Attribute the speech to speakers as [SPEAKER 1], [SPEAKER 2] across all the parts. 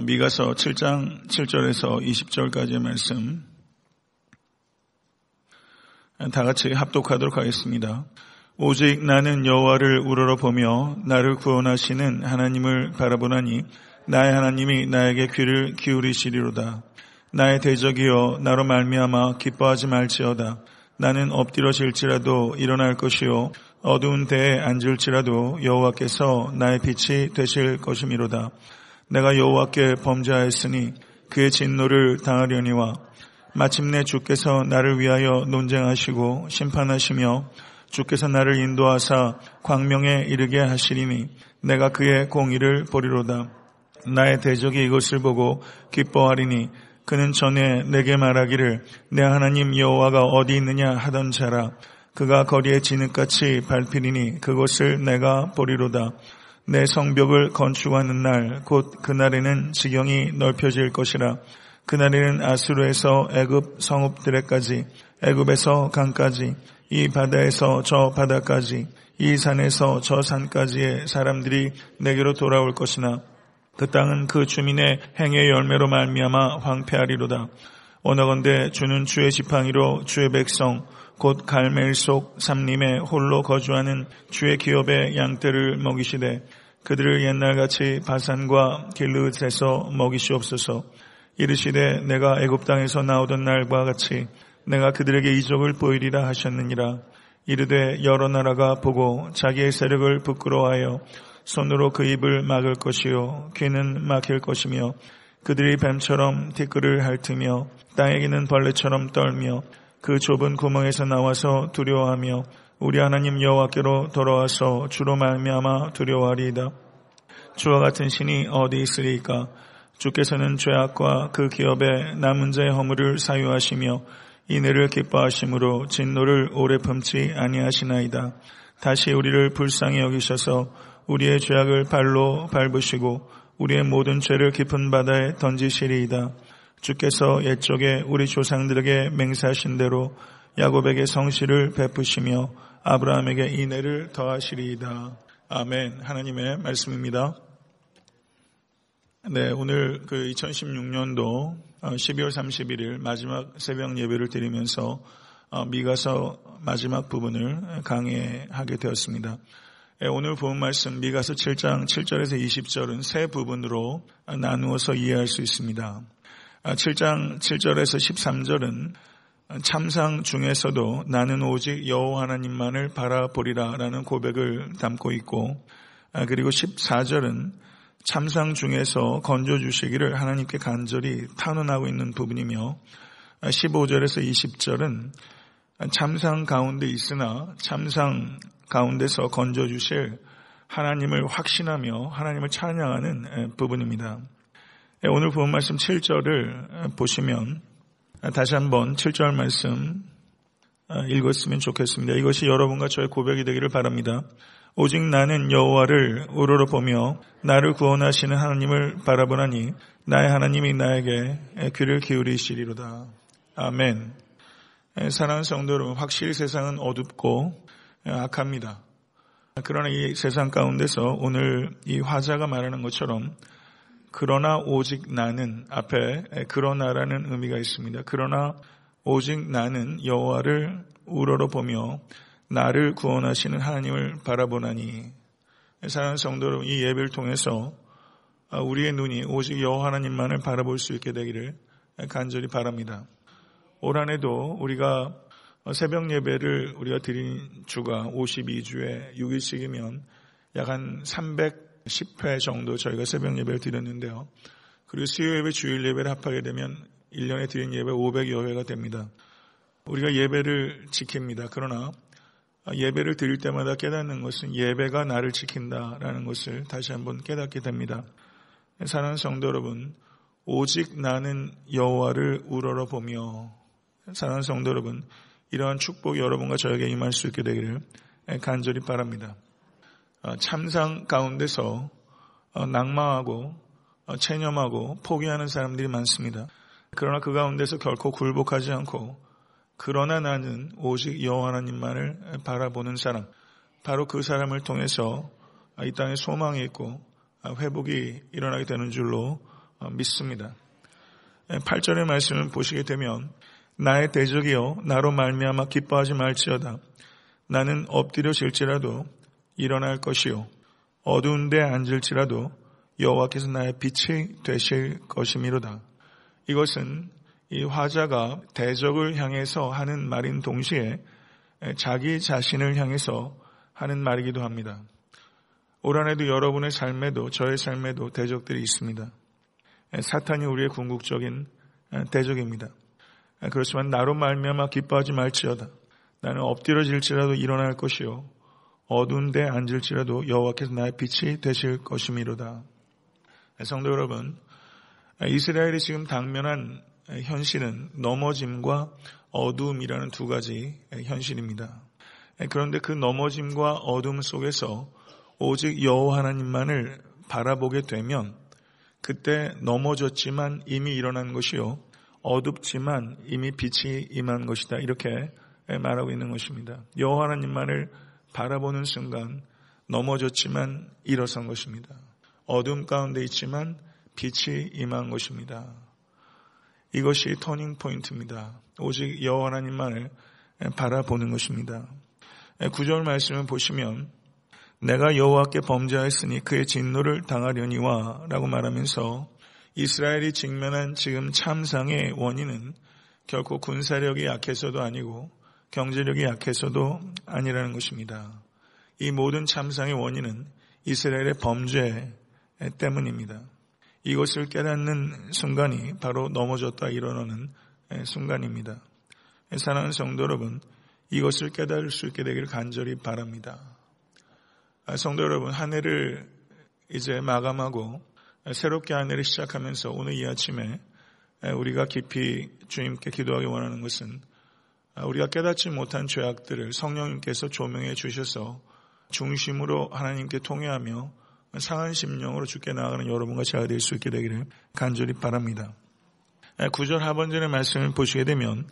[SPEAKER 1] 미가서 7장 7절에서 20절까지의 말씀 다 같이 합독하도록 하겠습니다. 오직 나는 여호와를 우러러 보며 나를 구원하시는 하나님을 바라보나니 나의 하나님이 나에게 귀를 기울이시리로다. 나의 대적이여 나로 말미암아 기뻐하지 말지어다. 나는 엎드러질지라도 일어날 것이요 어두운 데에 앉을지라도 여호와께서 나의 빛이 되실 것이미로다. 내가 여호와께 범죄하였으니 그의 진노를 당하려니와 마침내 주께서 나를 위하여 논쟁하시고 심판하시며 주께서 나를 인도하사 광명에 이르게 하시리니 내가 그의 공의를 보리로다. 나의 대적이 이것을 보고 기뻐하리니 그는 전에 내게 말하기를 내 하나님 여호와가 어디 있느냐 하던 자라 그가 거리에 진흙같이 밟히리니 그것을 내가 보리로다. 내 성벽을 건축하는 날 곧 그날에는 지경이 넓혀질 것이라 그날에는 아수르에서 애굽 성읍들에까지 애굽에서 강까지 이 바다에서 저 바다까지 이 산에서 저 산까지의 사람들이 내게로 돌아올 것이나 그 땅은 그 주민의 행의 열매로 말미암아 황폐하리로다. 오너건대 주는 주의 지팡이로 주의 백성 곧 갈멜 속 삼림에 홀로 거주하는 주의 기업의 양떼를 먹이시되 그들을 옛날같이 바산과 길르앗에서 먹이시옵소서. 이르시되 내가 애굽 땅에서 나오던 날과 같이 내가 그들에게 이적을 보이리라 하셨느니라. 이르되 여러 나라가 보고 자기의 세력을 부끄러워하여 손으로 그 입을 막을 것이요 귀는 막힐 것이며 그들이 뱀처럼 티끌을 핥으며 땅에기는 벌레처럼 떨며 그 좁은 구멍에서 나와서 두려워하며 우리 하나님 여호와께로 돌아와서 주로 말미암아 두려워하리이다. 주와 같은 신이 어디 있으리까? 주께서는 죄악과 그 기업의 남은 자의 허물을 사유하시며 이내를 기뻐하심으로 진노를 오래 품지 아니하시나이다. 다시 우리를 불쌍히 여기셔서 우리의 죄악을 발로 밟으시고 우리의 모든 죄를 깊은 바다에 던지시리이다. 주께서 옛적에 우리 조상들에게 맹세하신 대로 야곱에게 성실을 베푸시며 아브라함에게 인애를 더하시리이다. 아멘. 하나님의 말씀입니다. 네, 오늘 그 2016년도 12월 31일 마지막 새벽 예배를 드리면서 어, 미가서 마지막 부분을 강의하게 되었습니다. 예, 오늘 본 말씀 미가서 7장 7절에서 20절은 세 부분으로 나누어서 이해할 수 있습니다. 7장 아, 7절에서 13절은 참상 중에서도 나는 오직 여호와 하나님만을 바라보리라라는 고백을 담고 있고 아, 그리고 14절은 참상 중에서 건져 주시기를 하나님께 간절히 탄원하고 있는 부분이며 15절에서 아, 20절은 참상 가운데 있으나 참상 가운데서 건져 주실 하나님을 확신하며 하나님을 찬양하는 부분입니다. 오늘 본 말씀 7절을 보시면 다시 한번 7절 말씀 읽었으면 좋겠습니다. 이것이 여러분과 저의 고백이 되기를 바랍니다. 오직 나는 여호와를 우러러 보며 나를 구원하시는 하나님을 바라보나니 나의 하나님이 나에게 귀를 기울이시리로다. 아멘. 사랑하는 성도 여러분, 확실히 세상은 어둡고 악합니다. 그러나 이 세상 가운데서 오늘 이 화자가 말하는 것처럼 그러나 오직 나는 앞에 그러나라는 의미가 있습니다. 그러나 오직 나는 여호와를 우러러 보며 나를 구원하시는 하나님을 바라보나니 사랑하는 성도 여러분 이 예배를 통해서 우리의 눈이 오직 여호와 하나님만을 바라볼 수 있게 되기를 간절히 바랍니다. 올 한해도 우리가 새벽 예배를 우리가 드린 주가 52주에 6일씩이면 약 한 310회 정도 저희가 새벽 예배를 드렸는데요. 그리고 수요 예배, 주일 예배를 합하게 되면 1년에 드린 예배 500여 회가 됩니다. 우리가 예배를 지킵니다. 그러나 예배를 드릴 때마다 깨닫는 것은 예배가 나를 지킨다라는 것을 다시 한번 깨닫게 됩니다. 사랑하는 성도 여러분, 오직 나는 여호와를 우러러 보며 사랑하는 성도 여러분, 이러한 축복이 여러분과 저에게 임할 수 있게 되기를 간절히 바랍니다. 어, 참상 가운데서 어, 낭망하고 어, 체념하고 포기하는 사람들이 많습니다. 그러나 그 가운데서 결코 굴복하지 않고 그러나 나는 오직 여호와 하나님만을 바라보는 사람 바로 그 사람을 통해서 이 땅에 소망이 있고 회복이 일어나게 되는 줄로 믿습니다. 8절의 말씀을 보시게 되면 나의 대적이여 나로 말미암아 기뻐하지 말지어다. 나는 엎드려질지라도 일어날 것이요 어두운 데 앉을지라도 여호와께서 나의 빛이 되실 것이미로다. 이것은 이 화자가 대적을 향해서 하는 말인 동시에 자기 자신을 향해서 하는 말이기도 합니다. 올 한해도 여러분의 삶에도 저의 삶에도 대적들이 있습니다. 사탄이 우리의 궁극적인 대적입니다. 그렇지만 나로 말미암아 기뻐하지 말지어다. 나는 엎드려질지라도 일어날 것이요 어두운 데 앉을지라도 여호와께서 나의 빛이 되실 것이미로다. 성도 여러분, 이스라엘이 지금 당면한 현실은 넘어짐과 어두움이라는 두 가지 현실입니다. 그런데 그 넘어짐과 어둠 속에서 오직 여호와 하나님만을 바라보게 되면 그때 넘어졌지만 이미 일어난 것이요 어둡지만 이미 빛이 임한 것이다 이렇게 말하고 있는 것입니다. 여호와 하나님만을 바라보는 순간 넘어졌지만 일어선 것입니다. 어둠 가운데 있지만 빛이 임한 것입니다. 이것이 터닝 포인트입니다. 오직 여호와 하나님만을 바라보는 것입니다. 구절 말씀을 보시면 내가 여호와께 범죄하였으니 그의 진노를 당하려니와 라고 말하면서 이스라엘이 직면한 지금 참상의 원인은 결코 군사력이 약해서도 아니고 경제력이 약해서도 아니라는 것입니다. 이 모든 참상의 원인은 이스라엘의 범죄 때문입니다. 이것을 깨닫는 순간이 바로 넘어졌다 일어나는 순간입니다. 사랑하는 성도 여러분, 이것을 깨달을 수 있게 되기를 간절히 바랍니다. 아, 성도 여러분, 한 해를 이제 마감하고 새롭게 한 해를 시작하면서 오늘 이 아침에 우리가 깊이 주님께 기도하기 원하는 것은 아, 우리가 깨닫지 못한 죄악들을 성령님께서 조명해 주셔서 중심으로 하나님께 통회하며 상한 심령으로 죽게 나아가는 여러분과 제가 될 수 있게 되기를 간절히 바랍니다. 구절 하번전의 말씀을 보시게 되면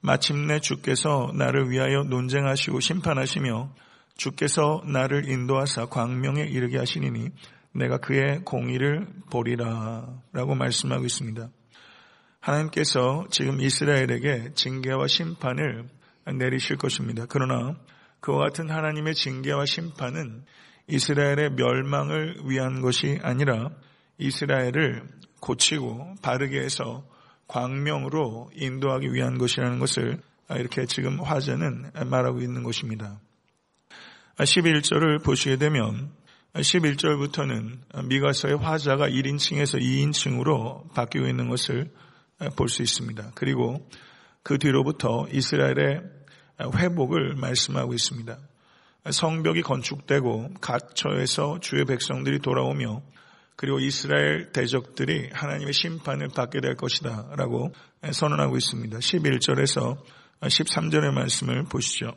[SPEAKER 1] 마침내 주께서 나를 위하여 논쟁하시고 심판하시며 주께서 나를 인도하사 광명에 이르게 하시니니 내가 그의 공의를 보리라 라고 말씀하고 있습니다. 하나님께서 지금 이스라엘에게 징계와 심판을 내리실 것입니다. 그러나 그와 같은 하나님의 징계와 심판은 이스라엘의 멸망을 위한 것이 아니라 이스라엘을 고치고 바르게 해서 광명으로 인도하기 위한 것이라는 것을 이렇게 지금 화제는 말하고 있는 것입니다. 11절을 보시게 되면 11절부터는 미가서의 화자가 1인칭에서 2인칭으로 바뀌고 있는 것을 볼 수 있습니다. 그리고 그 뒤로부터 이스라엘의 회복을 말씀하고 있습니다. 성벽이 건축되고 갇혀에서 주의 백성들이 돌아오며 그리고 이스라엘 대적들이 하나님의 심판을 받게 될 것이다 라고 선언하고 있습니다. 11절에서 13절의 말씀을 보시죠.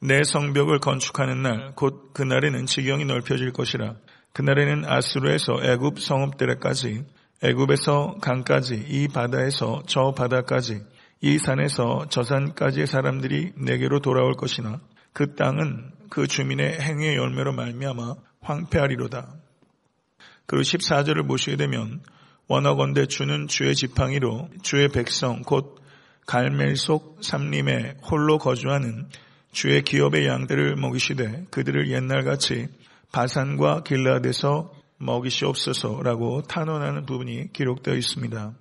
[SPEAKER 1] 내 성벽을 건축하는 날, 곧 그날에는 지경이 넓혀질 것이라. 그날에는 아수르에서 애굽 성읍들에까지, 애굽에서 강까지, 이 바다에서 저 바다까지, 이 산에서 저 산까지의 사람들이 내게로 돌아올 것이나 그 땅은 그 주민의 행위의 열매로 말미암아 황폐하리로다. 그리고 14절을 보시게 되면 원어건대 주는 주의 지팡이로 주의 백성 곧 갈멜 속 삼림에 홀로 거주하는 주의 기업의 양들을 먹이시되 그들을 옛날같이 바산과 길라드에서 먹이시옵소서라고 탄원하는 부분이 기록되어 있습니다.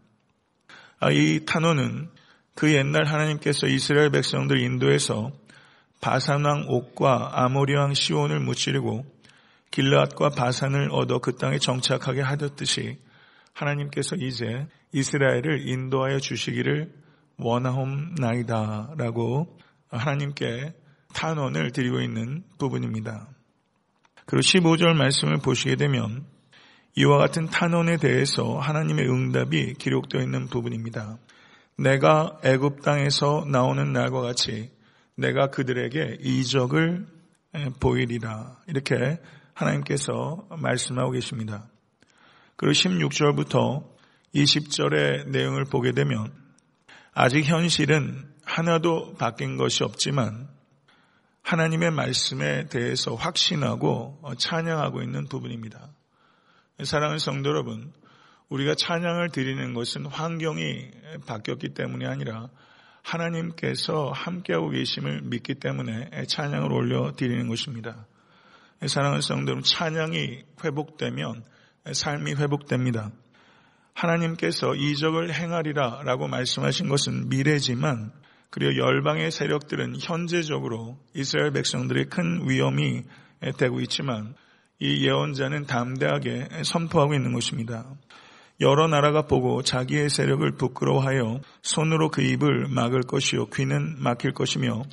[SPEAKER 1] 아, 이 탄원은 그 옛날 하나님께서 이스라엘 백성들 인도에서 바산왕 옥과 아모리왕 시온을 무찌르고 길라앗과 바산을 얻어 그 땅에 정착하게 하셨듯이 하나님께서 이제 이스라엘을 인도하여 주시기를 원하옵나이다라고 하나님께 탄원을 드리고 있는 부분입니다. 그리고 15절 말씀을 보시게 되면 이와 같은 탄원에 대해서 하나님의 응답이 기록되어 있는 부분입니다. 내가 애굽 땅에서 나오는 날과 같이 내가 그들에게 이적을 보이리라. 이렇게 하나님께서 말씀하고 계십니다. 그리고 16절부터 20절의 내용을 보게 되면 아직 현실은 하나도 바뀐 것이 없지만 하나님의 말씀에 대해서 확신하고 찬양하고 있는 부분입니다. 사랑하는 성도 여러분, 우리가 찬양을 드리는 것은 환경이 바뀌었기 때문이 아니라 하나님께서 함께하고 계심을 믿기 때문에 찬양을 올려 드리는 것입니다. 사랑하는 성도 여 찬양이 회복되면 삶이 회복됩니다. 하나님께서 이적을 행하리라 라고 말씀하신 것은 미래지만 그리고 열방의 세력들은 현재적으로 이스라엘 백성들의 큰 위험이 되고 있지만 이 예언자는 담대하게 선포하고 있는 것입니다. 여러 나라가 보고 자기의 세력을 부끄러워하여 손으로 그 입을 막을 것이요 귀는 막힐 것이며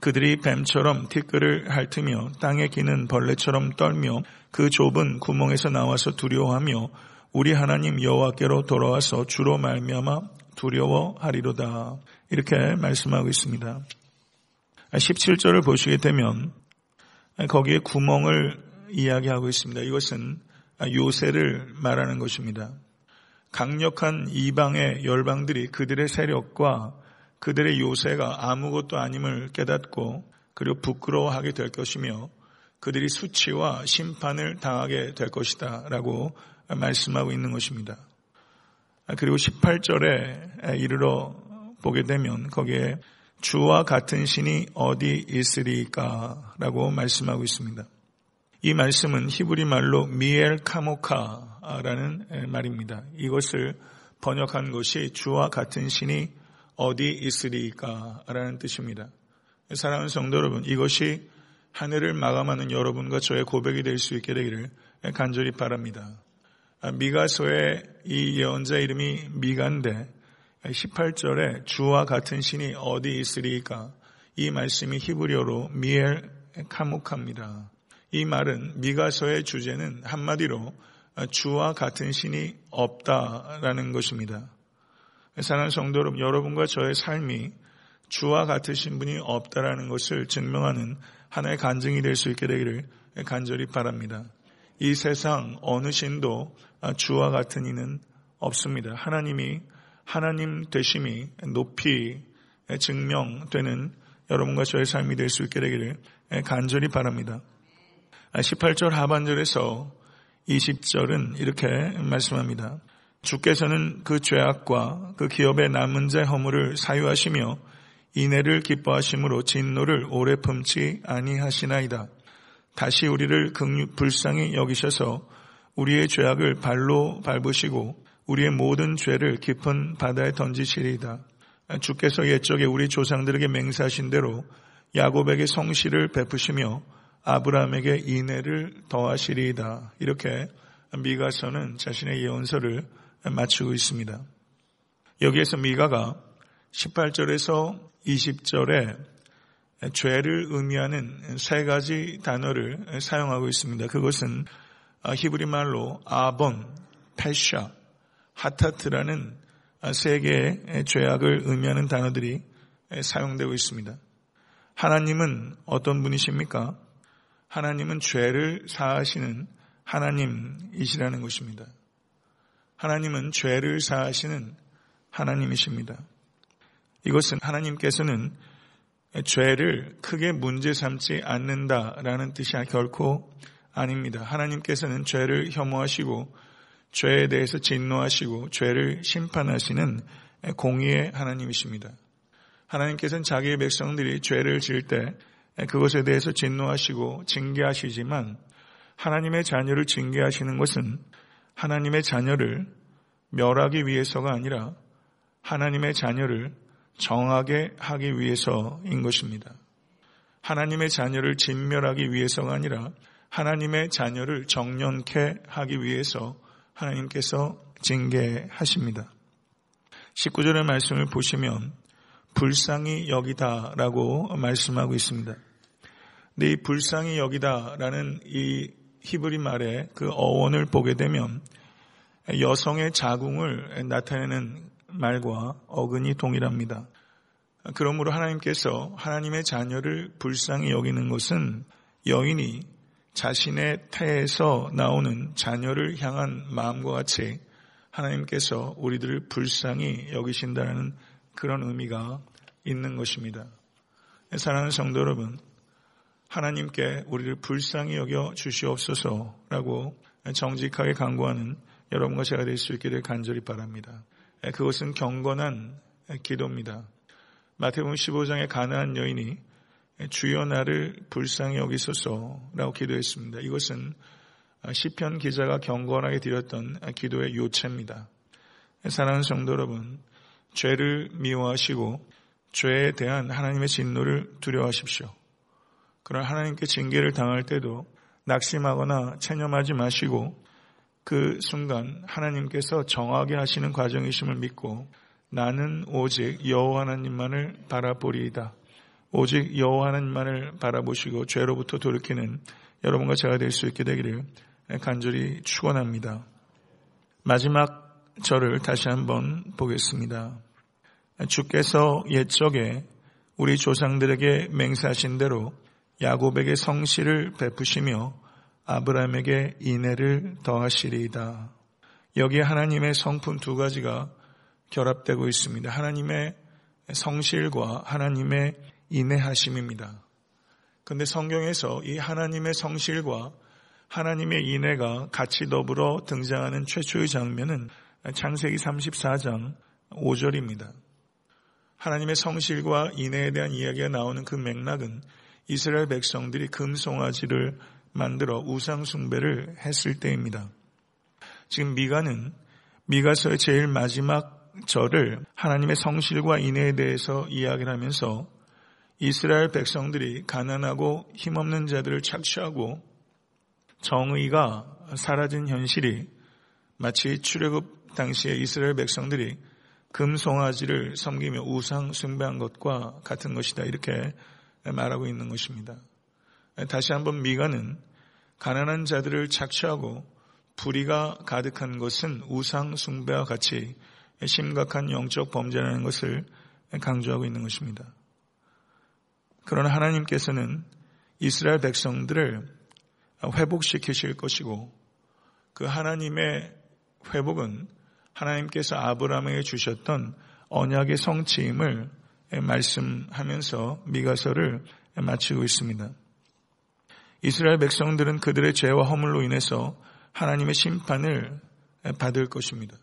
[SPEAKER 1] 그들이 뱀처럼 티끌을 핥으며 땅에 기는 벌레처럼 떨며 그 좁은 구멍에서 나와서 두려워하며 우리 하나님 여호와께로 돌아와서 주로 말미암아 두려워하리로다. 이렇게 말씀하고 있습니다. 17절을 보시게 되면 거기에 구멍을 이야기하고 있습니다. 이것은 요새를 말하는 것입니다. 강력한 이방의 열방들이 그들의 세력과 그들의 요새가 아무것도 아님을 깨닫고 그리고 부끄러워하게 될 것이며 그들이 수치와 심판을 당하게 될 것이다 라고 말씀하고 있는 것입니다. 그리고 18절에 이르러 보게 되면 거기에 주와 같은 신이 어디 있으리까 라고 말씀하고 있습니다. 이 말씀은 히브리 말로 미엘 카모카라는 말입니다. 이것을 번역한 것이 주와 같은 신이 어디 있으리까라는 뜻입니다. 사랑하는 성도 여러분, 이것이 하늘을 마감하는 여러분과 저의 고백이 될 수 있게 되기를 간절히 바랍니다. 미가서의 이 예언자 이름이 미가인데 18절에 주와 같은 신이 어디 있으리까 이 말씀이 히브리어로 미엘 카모카입니다. 이 말은 미가서의 주제는 한마디로 주와 같은 신이 없다라는 것입니다. 사랑하는 성도 여러분, 여러분과 저의 삶이 주와 같으신 분이 없다라는 것을 증명하는 하나의 간증이 될 수 있게 되기를 간절히 바랍니다. 이 세상 어느 신도 주와 같은 이는 없습니다. 하나님이 하나님 되심이 높이 증명되는 여러분과 저의 삶이 될 수 있게 되기를 간절히 바랍니다. 18절 하반절에서 20절은 이렇게 말씀합니다. 주께서는 그 죄악과 그 기업의 남은 자 허물을 사유하시며 이내를 기뻐하심으로 진노를 오래 품지 아니하시나이다. 다시 우리를 극류 불쌍히 여기셔서 우리의 죄악을 발로 밟으시고 우리의 모든 죄를 깊은 바다에 던지시리이다. 주께서 옛적에 우리 조상들에게 맹세하신 대로 야곱에게 성실을 베푸시며 아브라함에게 인애를 더하시리이다. 이렇게 미가서는 자신의 예언서를 마치고 있습니다. 여기에서 미가가 18절에서 20절에 죄를 의미하는 세 가지 단어를 사용하고 있습니다. 그것은 히브리 말로 아본, 페샤, 하타트라는 세 개의 죄악을 의미하는 단어들이 사용되고 있습니다. 하나님은 어떤 분이십니까? 하나님은 죄를 사하시는 하나님이시라는 것입니다. 하나님은 죄를 사하시는 하나님이십니다. 이것은 하나님께서는 죄를 크게 문제 삼지 않는다라는 뜻이 결코 아닙니다. 하나님께서는 죄를 혐오하시고 죄에 대해서 진노하시고 죄를 심판하시는 공의의 하나님이십니다. 하나님께서는 자기의 백성들이 죄를 지을 때 그것에 대해서 진노하시고 징계하시지만 하나님의 자녀를 징계하시는 것은 하나님의 자녀를 멸하기 위해서가 아니라 하나님의 자녀를 정하게 하기 위해서인 것입니다. 하나님의 자녀를 진멸하기 위해서가 아니라 하나님의 자녀를 정년케 하기 위해서 하나님께서 징계하십니다. 19절의 말씀을 보시면 불쌍히 여기다라고 말씀하고 있습니다. 근데 이 불쌍히 여기다라는 이 히브리 말의 그 어원을 보게 되면 여성의 자궁을 나타내는 말과 어근이 동일합니다. 그러므로 하나님께서 하나님의 자녀를 불쌍히 여기는 것은 여인이 자신의 태에서 나오는 자녀를 향한 마음과 같이 하나님께서 우리들을 불쌍히 여기신다는 그런 의미가 있는 것입니다. 사랑하는 성도 여러분, 하나님께 우리를 불쌍히 여겨 주시옵소서라고 정직하게 강구하는 여러분과 제가 될 수 있기를 간절히 바랍니다. 그것은 경건한 기도입니다. 마태복음 15장의 가나안 여인이 주여 나를 불쌍히 여기소서라고 기도했습니다. 이것은 시편 기자가 경건하게 드렸던 기도의 요체입니다. 사랑하는 성도 여러분, 죄를 미워하시고 죄에 대한 하나님의 진노를 두려워하십시오. 그러나 하나님께 징계를 당할 때도 낙심하거나 체념하지 마시고 그 순간 하나님께서 정하게 하시는 과정이심을 믿고 나는 오직 여호와 하나님만을 바라보리이다. 오직 여호와 하나님만을 바라보시고 죄로부터 돌이키는 여러분과 제가 될 수 있게 되기를 간절히 축원합니다. 마지막 절을 다시 한번 보겠습니다. 주께서 옛적에 우리 조상들에게 맹세하신 대로 야곱에게 성실을 베푸시며 아브라함에게 인애를 더하시리이다. 여기에 하나님의 성품 두 가지가 결합되고 있습니다. 하나님의 성실과 하나님의 인애하심입니다. 그런데 성경에서 이 하나님의 성실과 하나님의 인애가 같이 더불어 등장하는 최초의 장면은 창세기 34장 5절입니다. 하나님의 성실과 인애에 대한 이야기가 나오는 그 맥락은 이스라엘 백성들이 금송아지를 만들어 우상숭배를 했을 때입니다. 지금 미가는 미가서의 제일 마지막 절을 하나님의 성실과 인애에 대해서 이야기를 하면서 이스라엘 백성들이 가난하고 힘없는 자들을 착취하고 정의가 사라진 현실이 마치 출애굽 당시에 이스라엘 백성들이 금송아지를 섬기며 우상 숭배한 것과 같은 것이다 이렇게 말하고 있는 것입니다. 다시 한번 미가는 가난한 자들을 착취하고 불의가 가득한 것은 우상 숭배와 같이 심각한 영적 범죄라는 것을 강조하고 있는 것입니다. 그러나 하나님께서는 이스라엘 백성들을 회복시키실 것이고 그 하나님의 회복은 하나님께서 아브라함에게 주셨던 언약의 성취임을 말씀하면서 미가서를 마치고 있습니다. 이스라엘 백성들은 그들의 죄와 허물로 인해서 하나님의 심판을 받을 것입니다.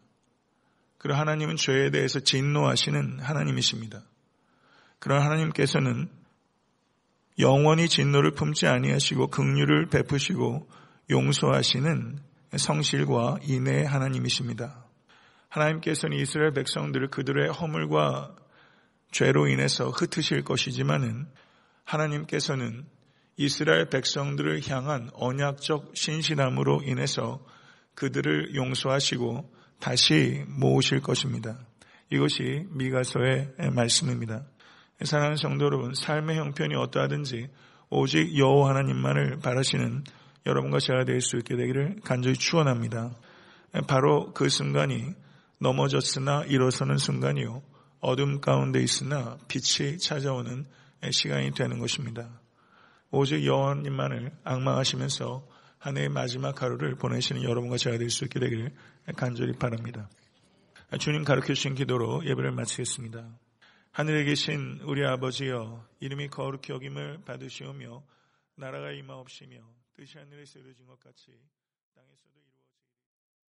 [SPEAKER 1] 그리고 하나님은 죄에 대해서 진노하시는 하나님이십니다. 그러나 하나님께서는 영원히 진노를 품지 아니하시고 긍휼을 베푸시고 용서하시는 성실과 인애의 하나님이십니다. 하나님께서는 이스라엘 백성들을 그들의 허물과 죄로 인해서 흩으실 것이지만은 하나님께서는 이스라엘 백성들을 향한 언약적 신실함으로 인해서 그들을 용서하시고 다시 모으실 것입니다. 이것이 미가서의 말씀입니다. 사랑하는 성도 여러분, 삶의 형편이 어떠하든지 오직 여호와 하나님만을 바라시는 여러분과 제가 될 수 있게 되기를 간절히 축원합니다. 바로 그 순간이 넘어졌으나 일어서는 순간이요 어둠 가운데 있으나 빛이 찾아오는 시간이 되는 것입니다. 오직 여호와님만을 악망하시면서 한 해의 마지막 하루를 보내시는 여러분과 제가 될 수 있게 되기를 간절히 바랍니다. 주님 가르쳐 주신 기도로 예배를 마치겠습니다. 하늘에 계신 우리 아버지여 이름이 거룩히 여김을 받으시오며 나라가 임하옵시며 뜻이 하늘에서 이루어진 것 같이